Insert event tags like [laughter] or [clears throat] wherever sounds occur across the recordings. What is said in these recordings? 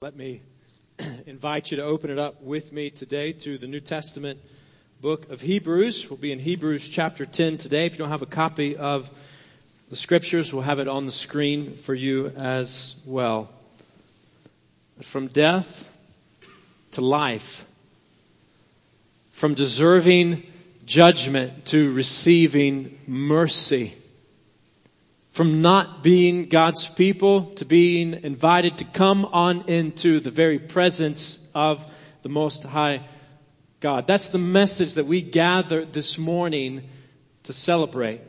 Let me [clears throat] invite you to open it up with me today to the New Testament book of Hebrews. We'll be in Hebrews chapter 10 today. If you don't have a copy of the scriptures, we'll have it on the screen for you as well. From death to life, from deserving judgment to receiving mercy from not being God's people to being invited to come on into the very presence of the Most High God. That's the message that we gather this morning to celebrate.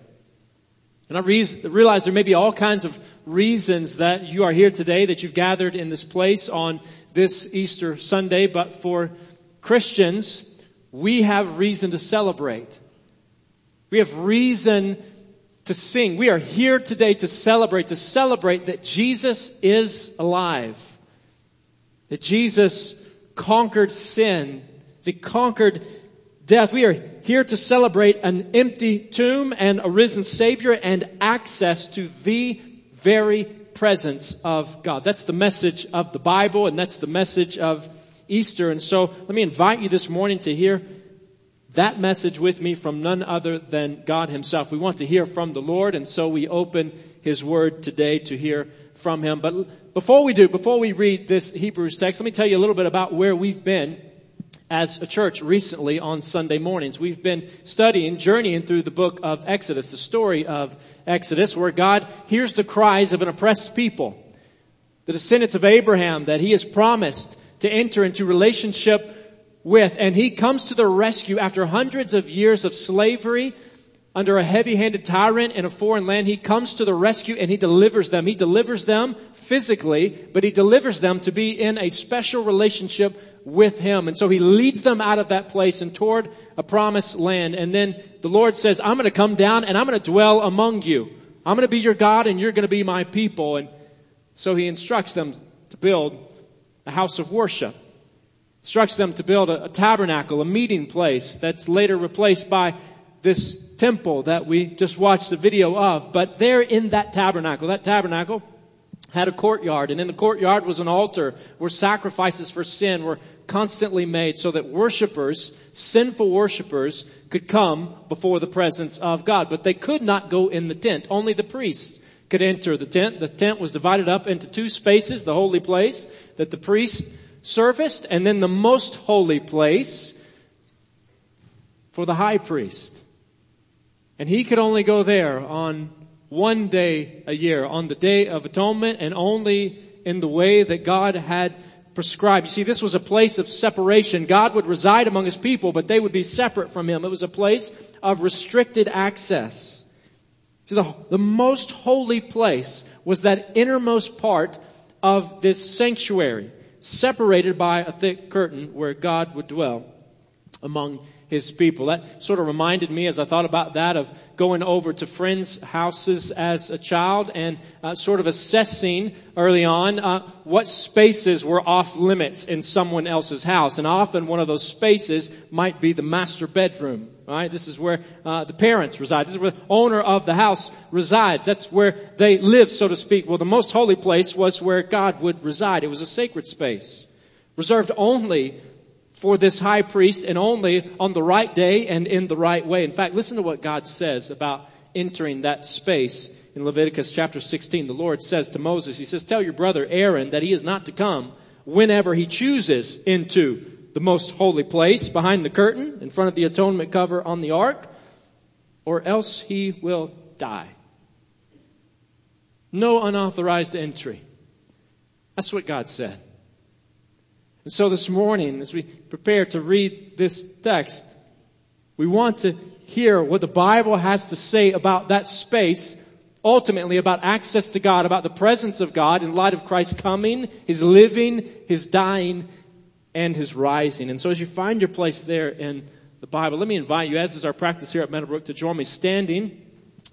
And I realize there may be all kinds of reasons that you are here today, that you've gathered in this place on this Easter Sunday, but for Christians, we have reason to celebrate. We have reason to sing. We are here today to celebrate, to celebrate that Jesus is alive. That Jesus conquered sin. That he conquered death. We are here to celebrate an empty tomb and a risen Savior and access to the very presence of God. That's the message of the Bible and that's the message of Easter. And so let me invite you this morning to hear that message with me from none other than God himself. We want to hear from the Lord and so we open his word today to hear from him. But before we do, before we read this Hebrews text, let me tell you a little bit about where we've been as a church recently on Sunday mornings. We've been studying, journeying through the book of Exodus, the story of Exodus, where God hears the cries of an oppressed people, the descendants of Abraham that he has promised to enter into relationship with, and he comes to their rescue after hundreds of years of slavery under a heavy-handed tyrant in a foreign land. He comes to the rescue and he delivers them. He delivers them physically, but he delivers them to be in a special relationship with him. And so he leads them out of that place and toward a promised land. And then the Lord says, I'm going to come down and I'm going to dwell among you. I'm going to be your God and you're going to be my people. And so he instructs them to build a house of worship instructs them to build a, a tabernacle, a meeting place that's later replaced by this temple that we just watched the video of. But there in that tabernacle, that tabernacle had a courtyard and in the courtyard was an altar where sacrifices for sin were constantly made so that worshipers, sinful worshipers could come before the presence of God. But they could not go in the tent. Only the priests could enter the tent. The tent was divided up into two spaces, the holy place that the priest serviced, and then the most holy place for the high priest. And he could only go there on one day a year, on the day of atonement, and only in the way that God had prescribed. You see, this was a place of separation. God would reside among his people, but they would be separate from him. It was a place of restricted access. See, the, the most holy place was that innermost part of this sanctuary separated by a thick curtain where God would dwell among his people. That sort of reminded me as I thought about that of going over to friends' houses as a child and uh, sort of assessing early on uh, what spaces were off limits in someone else's house. And often one of those spaces might be the master bedroom. Right? This is where uh, the parents reside. This is where the owner of the house resides. That's where they live, so to speak. Well, the most holy place was where God would reside. It was a sacred space reserved only for this high priest and only on the right day and in the right way. In fact, listen to what God says about entering that space in Leviticus chapter 16. The Lord says to Moses, He says, tell your brother Aaron that he is not to come whenever he chooses into the most holy place behind the curtain in front of the atonement cover on the ark, or else he will die. No unauthorized entry. That's what God said. And so this morning, as we prepare to read this text, we want to hear what the Bible has to say about that space, ultimately about access to God, about the presence of God in light of Christ coming, His living, His dying, and His rising. And so as you find your place there in the Bible, let me invite you, as is our practice here at Meadowbrook, to join me standing,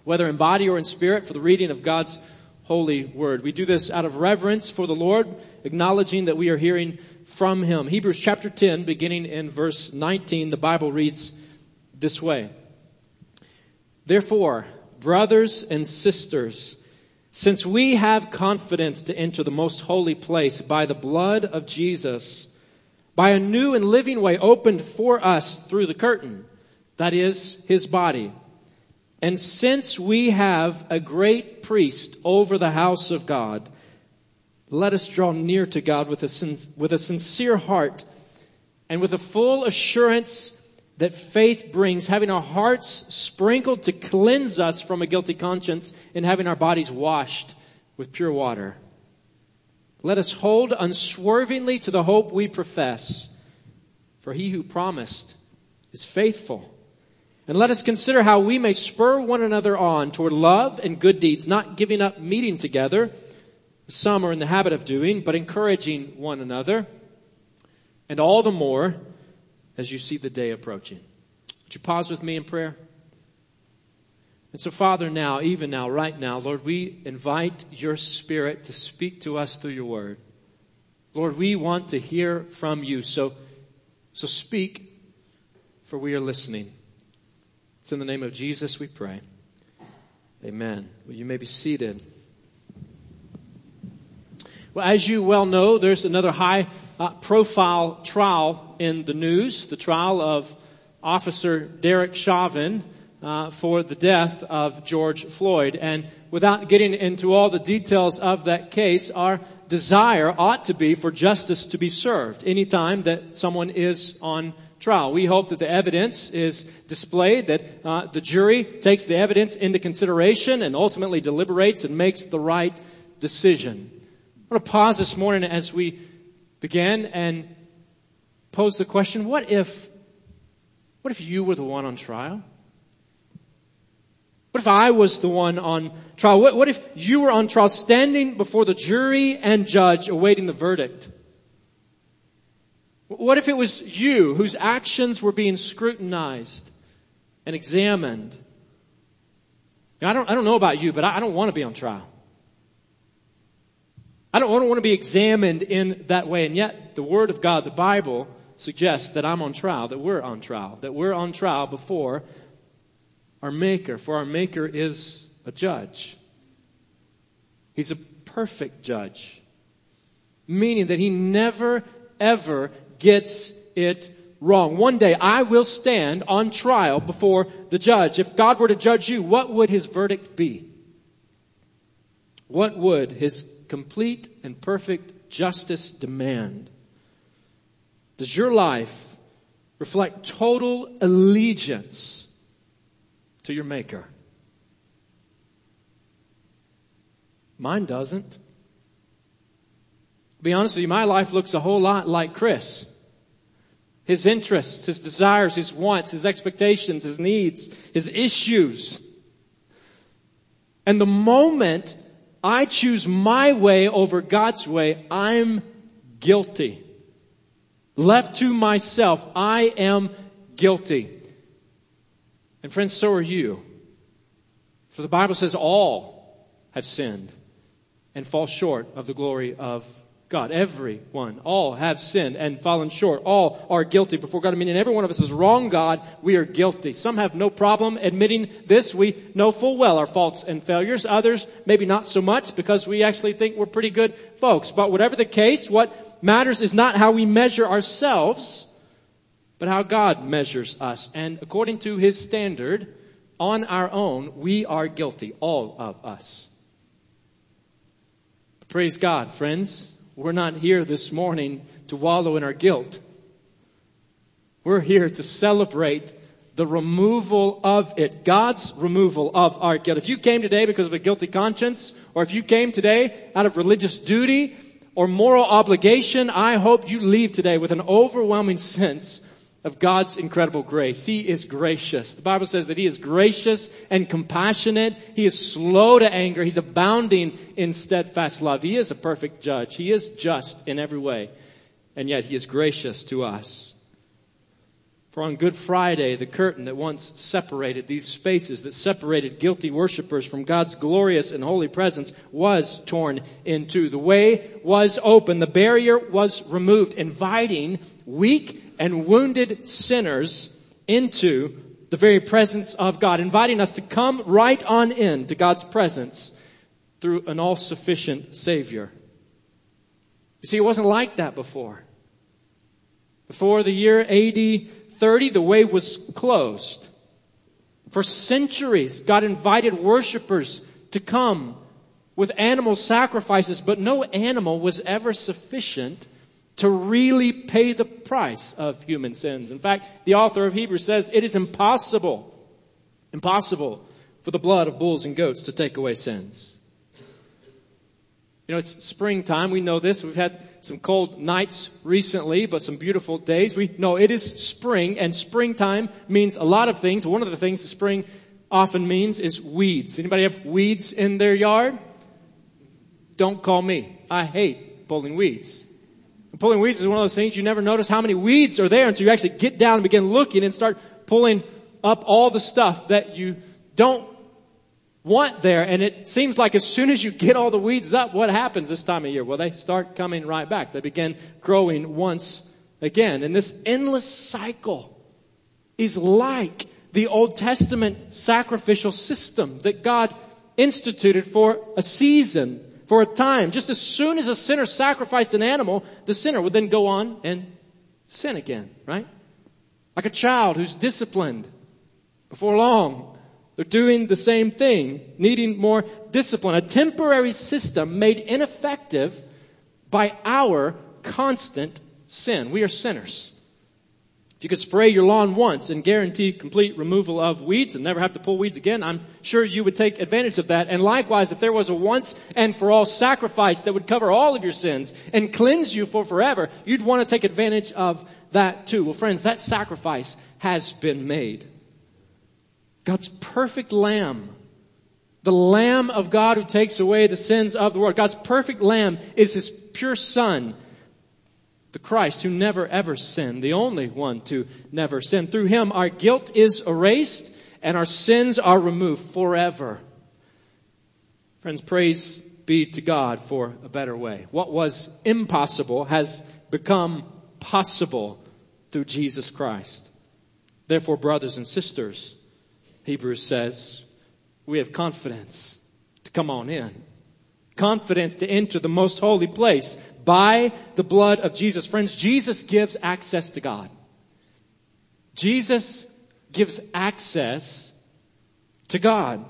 whether in body or in spirit, for the reading of God's holy word. We do this out of reverence for the Lord, acknowledging that we are hearing from Him. Hebrews chapter 10, beginning in verse 19, the Bible reads this way. Therefore, brothers and sisters, Since we have confidence to enter the most holy place by the blood of Jesus, by a new and living way opened for us through the curtain, that is, his body. And since we have a great priest over the house of God, let us draw near to God with a, with a sincere heart and with a full assurance that faith brings, having our hearts sprinkled to cleanse us from a guilty conscience and having our bodies washed with pure water. Let us hold unswervingly to the hope we profess, for he who promised is faithful. And let us consider how we may spur one another on toward love and good deeds, not giving up meeting together, some are in the habit of doing, but encouraging one another, and all the more as you see the day approaching. Would you pause with me in prayer? And so, Father, now, even now, right now, Lord, we invite your Spirit to speak to us through your word. Lord, we want to hear from you. So, so speak, for we are listening. It's in the name of Jesus we pray. Amen. Well, you may be seated. Well, as you well know, there's another high uh, profile trial in the news, the trial of Officer Derek Chauvin uh, for the death of George Floyd. And without getting into all the details of that case, our desire ought to be for justice to be served anytime that someone is on trial. We hope that the evidence is displayed, that uh, the jury takes the evidence into consideration and ultimately deliberates and makes the right decision. I want to pause this morning as we begin and pose the question, what if, what if you were the one on trial? What if I was the one on trial? What, what if you were on trial standing before the jury and judge awaiting the verdict? What if it was you whose actions were being scrutinized and examined? I don't, I don't know about you, but I, I don't want to be on trial. I don't, I don't want to be examined in that way. And yet, the Word of God, the Bible, suggests that I'm on trial, that we're on trial, that we're on trial before our Maker, for our Maker is a judge. He's a perfect judge, meaning that He never, ever gets it wrong. One day I will stand on trial before the judge. If God were to judge you, what would His verdict be? What would His complete and perfect justice demand? Does your life reflect total allegiance to your Maker? Mine doesn't. Be honest with you, my life looks a whole lot like Chris. His interests, his desires, his wants, his expectations, his needs, his issues. And the moment I choose my way over God's way, I'm guilty. Left to myself, I am guilty. And friends, so are you. For the Bible says all have sinned and fall short of the glory of God. Everyone, all have sinned and fallen short. All are guilty before God. I mean, and every one of us is wrong God. We are guilty. Some have no problem admitting this. We know full well our faults and failures. Others, maybe not so much because we actually think we're pretty good folks. But whatever the case, what matters is not how we measure ourselves, but how God measures us. And according to His standard, on our own, we are guilty. All of us. Praise God, friends. We're not here this morning to wallow in our guilt. We're here to celebrate the removal of it. God's removal of our guilt. If you came today because of a guilty conscience, or if you came today out of religious duty or moral obligation, I hope you leave today with an overwhelming sense of God's incredible grace. He is gracious. The Bible says that He is gracious and compassionate. He is slow to anger. He's abounding in steadfast love. He is a perfect judge. He is just in every way. And yet He is gracious to us. For on Good Friday, the curtain that once separated these spaces, that separated guilty worshippers from God's glorious and holy presence, was torn in two. The way was open. The barrier was removed, inviting weak and wounded sinners into the very presence of God, inviting us to come right on in to God's presence through an all-sufficient Savior. You see, it wasn't like that before. Before the year AD 30, the way was closed. For centuries, God invited worshipers to come with animal sacrifices, but no animal was ever sufficient to really pay the price of human sins. In fact, the author of Hebrews says it is impossible, impossible for the blood of bulls and goats to take away sins. You know, it's springtime. We know this. We've had some cold nights recently, but some beautiful days. We know it is spring and springtime means a lot of things. One of the things the spring often means is weeds. Anybody have weeds in their yard? Don't call me. I hate pulling weeds. Pulling weeds is one of those things you never notice how many weeds are there until you actually get down and begin looking and start pulling up all the stuff that you don't want there. And it seems like as soon as you get all the weeds up, what happens this time of year? Well, they start coming right back. They begin growing once again. And this endless cycle is like the Old Testament sacrificial system that God instituted for a season for a time. Just as soon as a sinner sacrificed an animal, the sinner would then go on and sin again, right? Like a child who's disciplined. Before long, they're doing the same thing, needing more discipline. A temporary system made ineffective by our constant sin. We are sinners. If you could spray your lawn once and guarantee complete removal of weeds and never have to pull weeds again, I'm sure you would take advantage of that. And likewise, if there was a once and for all sacrifice that would cover all of your sins and cleanse you for forever, you'd want to take advantage of that too. Well friends, that sacrifice has been made. God's perfect lamb the Lamb of God who takes away the sins of the world. God's perfect Lamb is His pure Son the Christ who never ever sinned, the only one to never sin. Through him our guilt is erased and our sins are removed forever. Friends, praise be to God for a better way. What was impossible has become possible through Jesus Christ. Therefore, brothers and sisters, Hebrews says, we have confidence to come on in. Confidence to enter the most holy place by the blood of Jesus. Friends, Jesus gives access to God. Jesus gives access to God.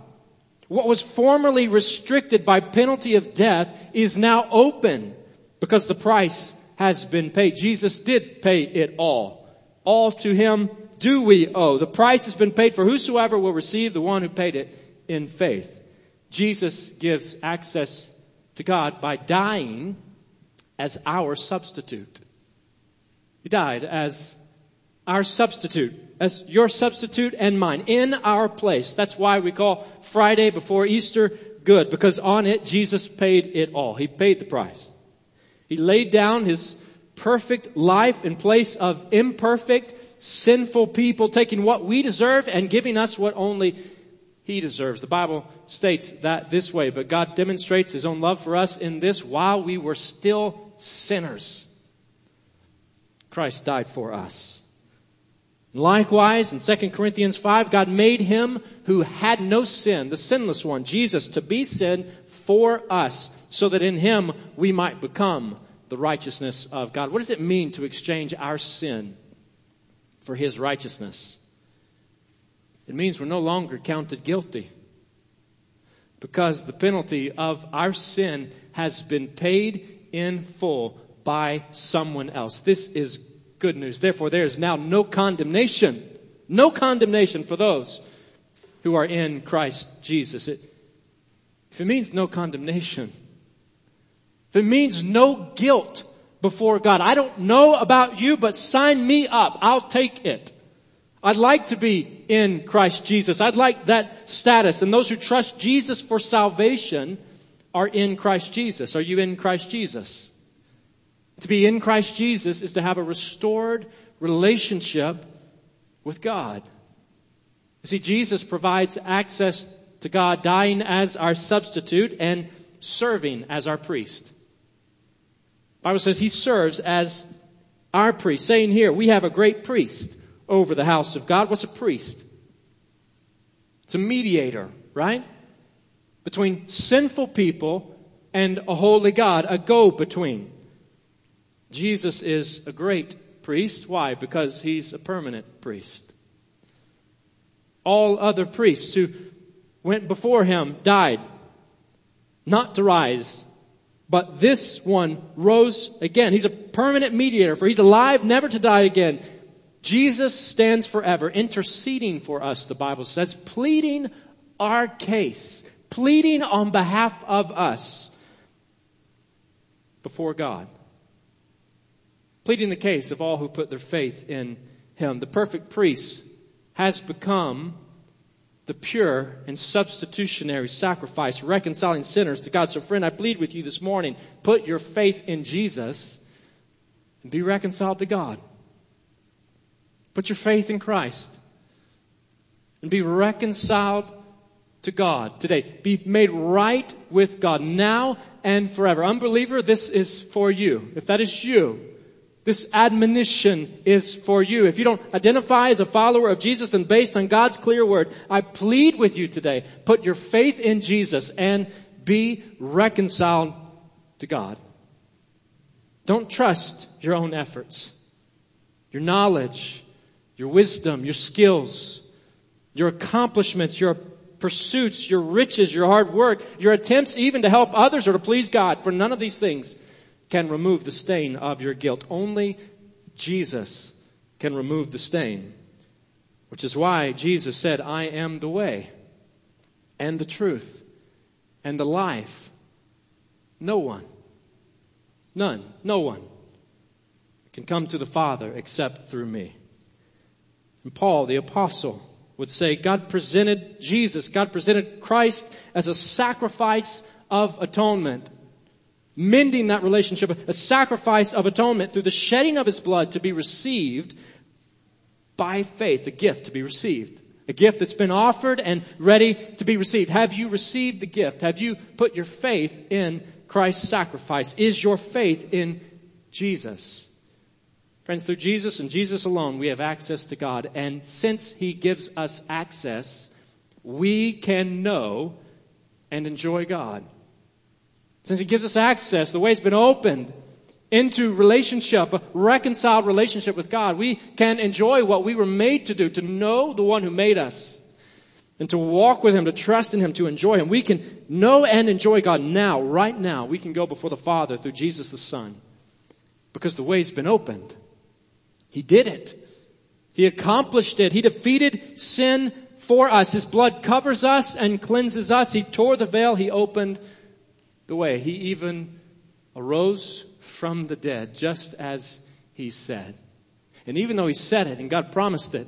What was formerly restricted by penalty of death is now open because the price has been paid. Jesus did pay it all. All to him do we owe. The price has been paid for whosoever will receive the one who paid it in faith. Jesus gives access to God by dying as our substitute. He died as our substitute, as your substitute and mine, in our place. That's why we call Friday before Easter good, because on it Jesus paid it all. He paid the price. He laid down his perfect life in place of imperfect, sinful people, taking what we deserve and giving us what only he deserves. The Bible states that this way, but God demonstrates his own love for us in this while we were still sinners. Christ died for us. Likewise, in 2 Corinthians 5, God made him who had no sin, the sinless one, Jesus, to be sin for us, so that in him we might become the righteousness of God. What does it mean to exchange our sin for his righteousness? It means we're no longer counted guilty because the penalty of our sin has been paid in full by someone else. This is good news. Therefore, there is now no condemnation, no condemnation for those who are in Christ Jesus. It, if it means no condemnation, if it means no guilt before God, I don't know about you, but sign me up. I'll take it. I'd like to be in Christ Jesus. I'd like that status. And those who trust Jesus for salvation are in Christ Jesus. Are you in Christ Jesus? To be in Christ Jesus is to have a restored relationship with God. You see, Jesus provides access to God, dying as our substitute and serving as our priest. The Bible says he serves as our priest, saying here, we have a great priest over the house of God. What's a priest? It's a mediator, right? between sinful people and a holy God, a go between. Jesus is a great priest. Why? Because he's a permanent priest. All other priests who went before him died, not to rise. But this one rose again. He's a permanent mediator, for he's alive never to die again. Jesus stands forever, interceding for us, the Bible says, pleading our case, pleading on behalf of us before God. Pleading the case of all who put their faith in Him. The perfect priest has become the pure and substitutionary sacrifice, reconciling sinners to God. So friend, I plead with you this morning, put your faith in Jesus and be reconciled to God. Put your faith in Christ and be reconciled to God today. Be made right with God now and forever. Unbeliever, this is for you. If that is you, this admonition is for you. If you don't identify as a follower of Jesus, then based on God's clear word, I plead with you today, put your faith in Jesus and be reconciled to God. Don't trust your own efforts, your knowledge, your wisdom, your skills, your accomplishments, your pursuits, your riches, your hard work, your attempts even to help others or to please God. For none of these things can remove the stain of your guilt. Only Jesus can remove the stain. Which is why Jesus said, I am the way and the truth and the life. No one, none, no one can come to the Father except through me. And Paul, the apostle, would say God presented Jesus, God presented Christ as a sacrifice of atonement. Mending that relationship, a sacrifice of atonement through the shedding of his blood to be received by faith, a gift to be received. A gift that's been offered and ready to be received. Have you received the gift? Have you put your faith in Christ's sacrifice? Is your faith in Jesus? Friends, through Jesus and Jesus alone, we have access to God. And since He gives us access, we can know and enjoy God. Since He gives us access, the way's been opened into relationship, a reconciled relationship with God. We can enjoy what we were made to do, to know the one who made us, and to walk with Him, to trust in Him, to enjoy Him. We can know and enjoy God now, right now. We can go before the Father through Jesus the Son. Because the way's been opened. He did it. He accomplished it. He defeated sin for us. His blood covers us and cleanses us. He tore the veil. He opened the way. He even arose from the dead, just as he said. And even though he said it and God promised it,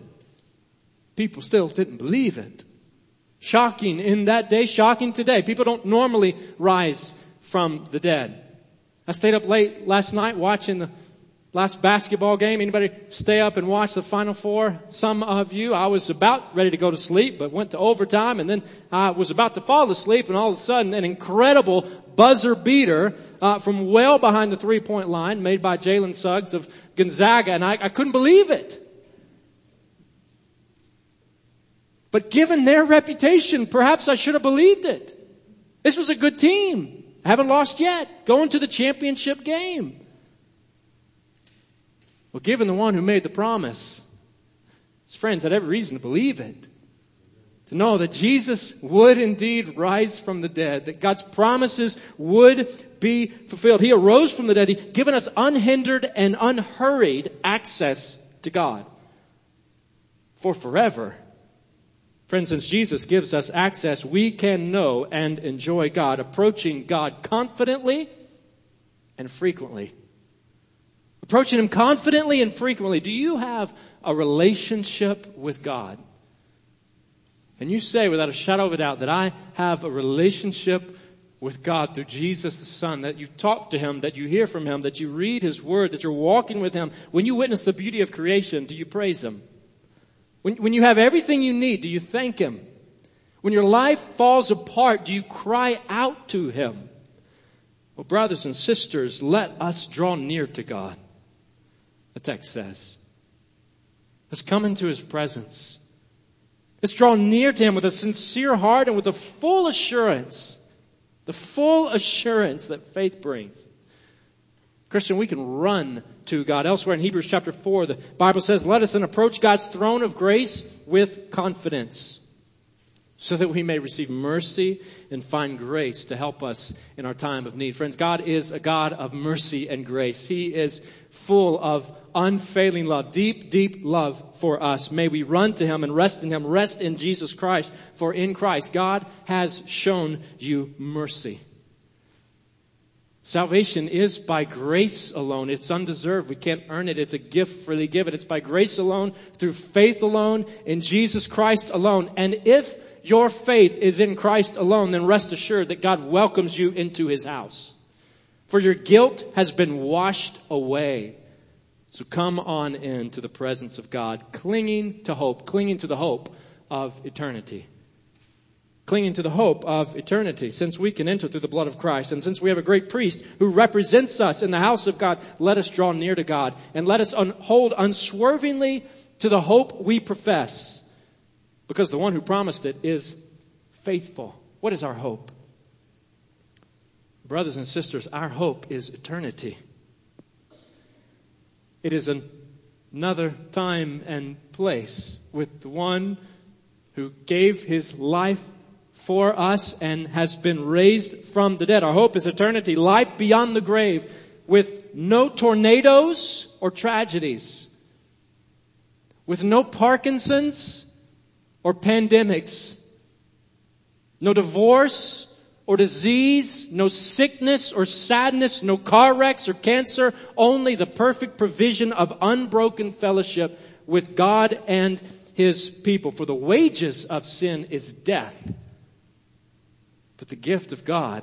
people still didn't believe it. Shocking in that day, shocking today. People don't normally rise from the dead. I stayed up late last night watching the Last basketball game, anybody stay up and watch the Final Four? Some of you. I was about ready to go to sleep, but went to overtime and then I was about to fall asleep and all of a sudden an incredible buzzer beater uh, from well behind the three point line made by Jalen Suggs of Gonzaga and I, I couldn't believe it. But given their reputation, perhaps I should have believed it. This was a good team. I haven't lost yet. Going to the championship game. Well, given the one who made the promise, his friends had every reason to believe it. To know that Jesus would indeed rise from the dead, that God's promises would be fulfilled. He arose from the dead, He given us unhindered and unhurried access to God for forever. Friends, since Jesus gives us access, we can know and enjoy God, approaching God confidently and frequently. Approaching Him confidently and frequently. Do you have a relationship with God? And you say without a shadow of a doubt that I have a relationship with God through Jesus the Son, that you've talked to Him, that you hear from Him, that you read His Word, that you're walking with Him. When you witness the beauty of creation, do you praise Him? When, when you have everything you need, do you thank Him? When your life falls apart, do you cry out to Him? Well, brothers and sisters, let us draw near to God the text says. Let's come into his presence Let's draw near to Him with a sincere heart and with a full assurance. The full assurance that faith brings. Christian, we can run to God. Elsewhere in Hebrews chapter 4, the Bible says, let us then approach God's throne of grace with confidence so that we may receive mercy and find grace to help us in our time of need. Friends, God is a God of mercy and grace. He is full of unfailing love, deep, deep love for us. May we run to Him and rest in Him, rest in Jesus Christ, for in Christ God has shown you mercy. Salvation is by grace alone. It's undeserved. We can't earn it. It's a gift freely given. It's by grace alone, through faith alone, in Jesus Christ alone. And if your faith is in Christ alone, then rest assured that God welcomes you into his house. For your guilt has been washed away. So come on in to the presence of God, clinging to hope, clinging to the hope of eternity. Clinging to the hope of eternity, since we can enter through the blood of Christ, and since we have a great priest who represents us in the house of God, let us draw near to God, and let us un- hold unswervingly to the hope we profess because the one who promised it is faithful. What is our hope? Brothers and sisters, our hope is eternity. It is an, another time and place with the one who gave his life for us and has been raised from the dead. Our hope is eternity, life beyond the grave with no tornadoes or tragedies, with no Parkinson's or pandemics. No divorce or disease, no sickness or sadness, no car wrecks or cancer, only the perfect provision of unbroken fellowship with God and His people. For the wages of sin is death, but the gift of God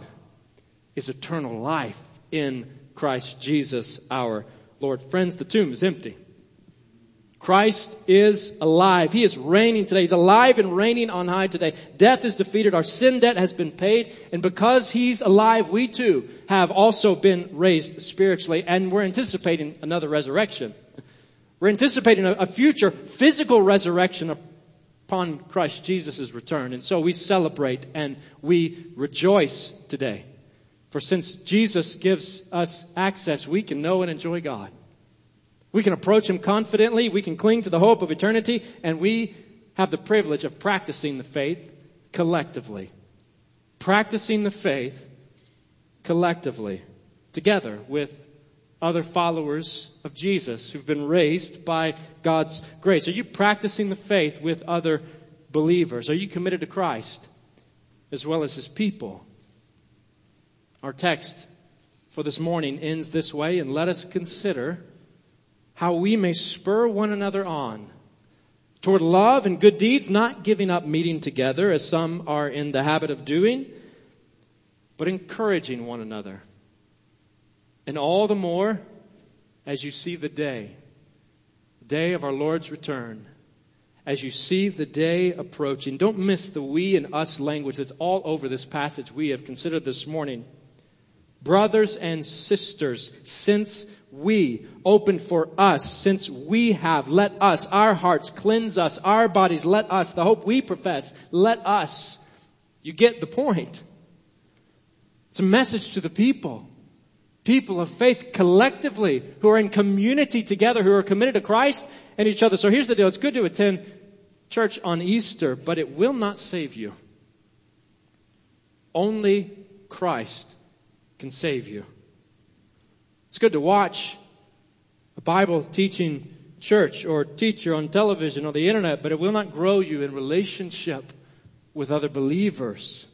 is eternal life in Christ Jesus our Lord. Friends, the tomb is empty. Christ is alive. He is reigning today. He's alive and reigning on high today. Death is defeated. Our sin debt has been paid. And because He's alive, we too have also been raised spiritually. And we're anticipating another resurrection. We're anticipating a, future physical resurrection upon Christ Jesus' return. And so we celebrate and we rejoice today. For since Jesus gives us access, we can know and enjoy God. We can approach Him confidently. We can cling to the hope of eternity. And we have the privilege of practicing the faith collectively. Practicing the faith collectively. Together with other followers of Jesus who've been raised by God's grace. Are you practicing the faith with other believers? Are you committed to Christ as well as His people? Our text for this morning ends this way, and let us consider how we may spur one another on toward love and good deeds, not giving up meeting together as some are in the habit of doing, but encouraging one another. And all the more as you see the day, the day of our Lord's return, as you see the day approaching. Don't miss the we and us language that's all over this passage we have considered this morning. Brothers and sisters, since we open for us, since we have, let us, our hearts cleanse us, our bodies, let us, the hope we profess, let us. You get the point. It's a message to the people. People of faith collectively who are in community together, who are committed to Christ and each other. So here's the deal. It's good to attend church on Easter, but it will not save you. Only Christ can save you. It's good to watch a Bible teaching church or teacher on television or the internet, but it will not grow you in relationship with other believers.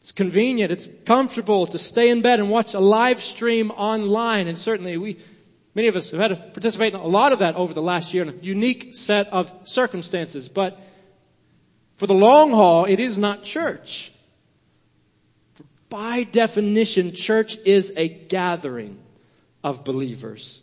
It's convenient, it's comfortable to stay in bed and watch a live stream online, and certainly we, many of us have had to participate in a lot of that over the last year in a unique set of circumstances, but for the long haul, it is not church. By definition, church is a gathering of believers.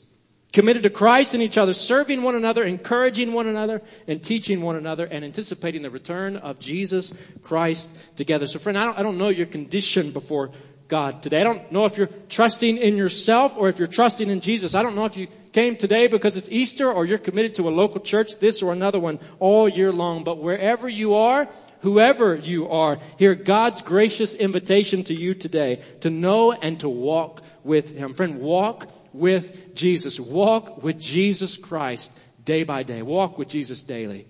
Committed to Christ and each other, serving one another, encouraging one another, and teaching one another, and anticipating the return of Jesus Christ together. So friend, I don't, I don't know your condition before God today. I don't know if you're trusting in yourself or if you're trusting in Jesus. I don't know if you came today because it's Easter or you're committed to a local church, this or another one all year long. But wherever you are, whoever you are, hear God's gracious invitation to you today to know and to walk with Him. Friend, walk with Jesus. Walk with Jesus Christ day by day. Walk with Jesus daily.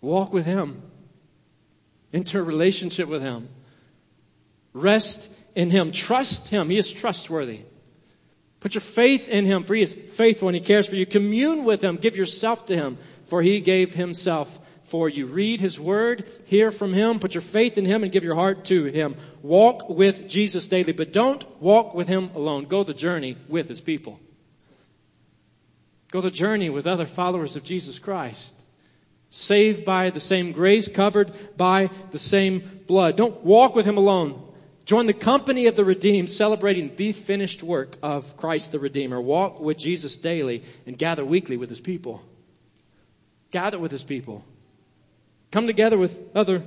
Walk with Him. Enter a relationship with Him. Rest in Him. Trust Him. He is trustworthy. Put your faith in Him, for He is faithful and He cares for you. Commune with Him. Give yourself to Him, for He gave Himself for you. Read His Word, hear from Him, put your faith in Him, and give your heart to Him. Walk with Jesus daily, but don't walk with Him alone. Go the journey with His people. Go the journey with other followers of Jesus Christ. Saved by the same grace, covered by the same blood. Don't walk with Him alone. Join the company of the redeemed, celebrating the finished work of Christ the Redeemer. Walk with Jesus daily and gather weekly with His people. Gather with His people. Come together with other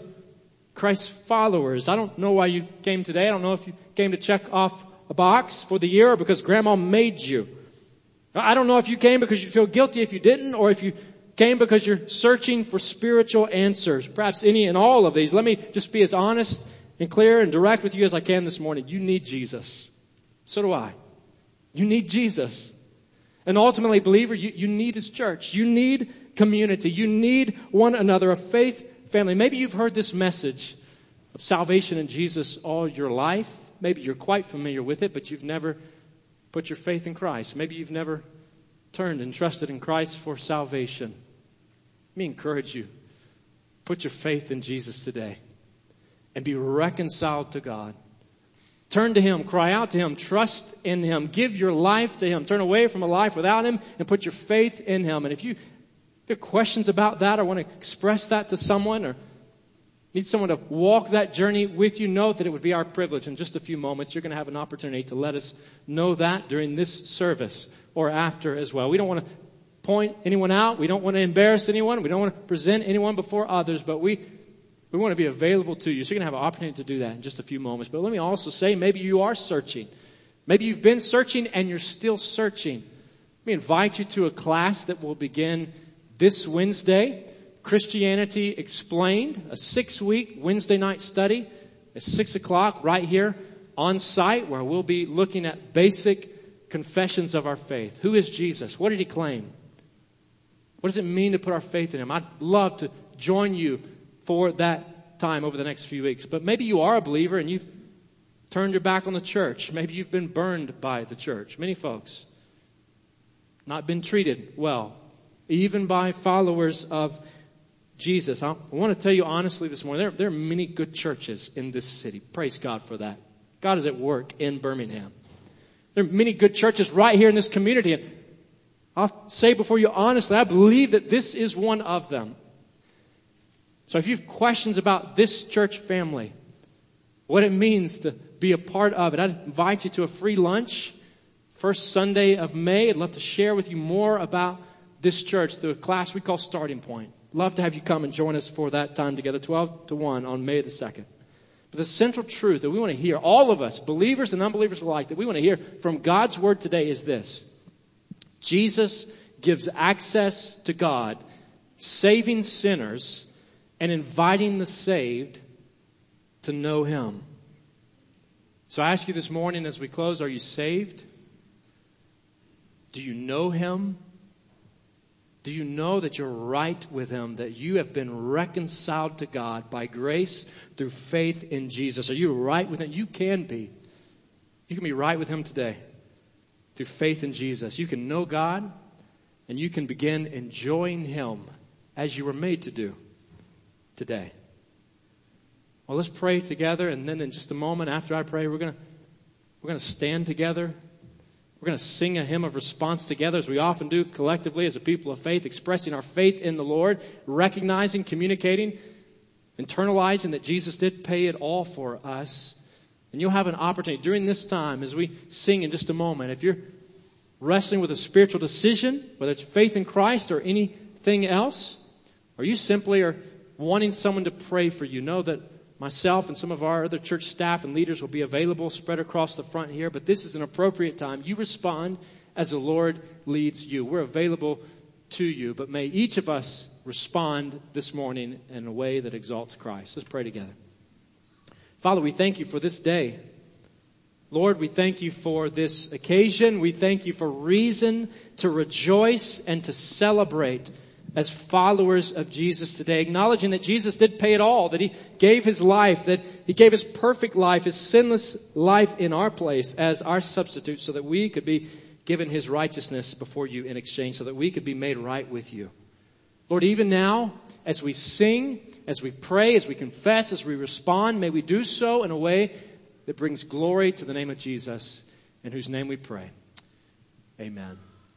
Christ followers. I don't know why you came today. I don't know if you came to check off a box for the year or because grandma made you. I don't know if you came because you feel guilty if you didn't or if you came because you're searching for spiritual answers. Perhaps any and all of these. Let me just be as honest and clear and direct with you as I can this morning. You need Jesus. So do I. You need Jesus. And ultimately, believer, you, you need His church. You need community. You need one another, a faith family. Maybe you've heard this message of salvation in Jesus all your life. Maybe you're quite familiar with it, but you've never put your faith in Christ. Maybe you've never turned and trusted in Christ for salvation. Let me encourage you. Put your faith in Jesus today and be reconciled to God. Turn to Him, cry out to Him, trust in Him, give your life to Him, turn away from a life without Him and put your faith in Him. And if you have questions about that or want to express that to someone or need someone to walk that journey with you, know that it would be our privilege. In just a few moments, you're going to have an opportunity to let us know that during this service or after as well. We don't want to point anyone out. We don't want to embarrass anyone. We don't want to present anyone before others, but we we want to be available to you. So you're going to have an opportunity to do that in just a few moments. But let me also say, maybe you are searching. Maybe you've been searching and you're still searching. Let me invite you to a class that will begin this Wednesday. Christianity Explained, a six week Wednesday night study at six o'clock right here on site where we'll be looking at basic confessions of our faith. Who is Jesus? What did he claim? What does it mean to put our faith in him? I'd love to join you for that time over the next few weeks. But maybe you are a believer and you've turned your back on the church. Maybe you've been burned by the church. Many folks not been treated well, even by followers of Jesus. I want to tell you honestly this morning, there, there are many good churches in this city. Praise God for that. God is at work in Birmingham. There are many good churches right here in this community. And I'll say before you honestly, I believe that this is one of them. So if you have questions about this church family, what it means to be a part of it, I'd invite you to a free lunch first Sunday of May. I'd love to share with you more about this church through a class we call Starting Point. Love to have you come and join us for that time together, 12 to 1 on May the 2nd. But the central truth that we want to hear, all of us, believers and unbelievers alike, that we want to hear from God's Word today is this. Jesus gives access to God, saving sinners and inviting the saved to know Him. So I ask you this morning as we close, are you saved? Do you know Him? Do you know that you're right with Him, that you have been reconciled to God by grace through faith in Jesus? Are you right with Him? You can be. You can be right with Him today through faith in Jesus. You can know God and you can begin enjoying Him as you were made to do today. Well, let's pray together, and then in just a moment after I pray, we're going we're going to stand together. We're going to sing a hymn of response together, as we often do collectively as a people of faith, expressing our faith in the Lord, recognizing, communicating, internalizing that Jesus did pay it all for us. And you'll have an opportunity during this time as we sing in just a moment. If you're wrestling with a spiritual decision, whether it's faith in Christ or anything else, or you simply are wanting someone to pray for you, know that myself and some of our other church staff and leaders will be available spread across the front here, but this is an appropriate time. You respond as the Lord leads you. We're available to you, but may each of us respond this morning in a way that exalts Christ. Let's pray together. Father, we thank you for this day. Lord, we thank you for this occasion. We thank you for reason to rejoice and to celebrate as followers of Jesus today, acknowledging that Jesus did pay it all, that He gave His life, that He gave His perfect life, His sinless life in our place as our substitute so that we could be given His righteousness before you in exchange, so that we could be made right with you. Lord, even now, as we sing, as we pray, as we confess, as we respond, may we do so in a way that brings glory to the name of Jesus, in whose name we pray. Amen.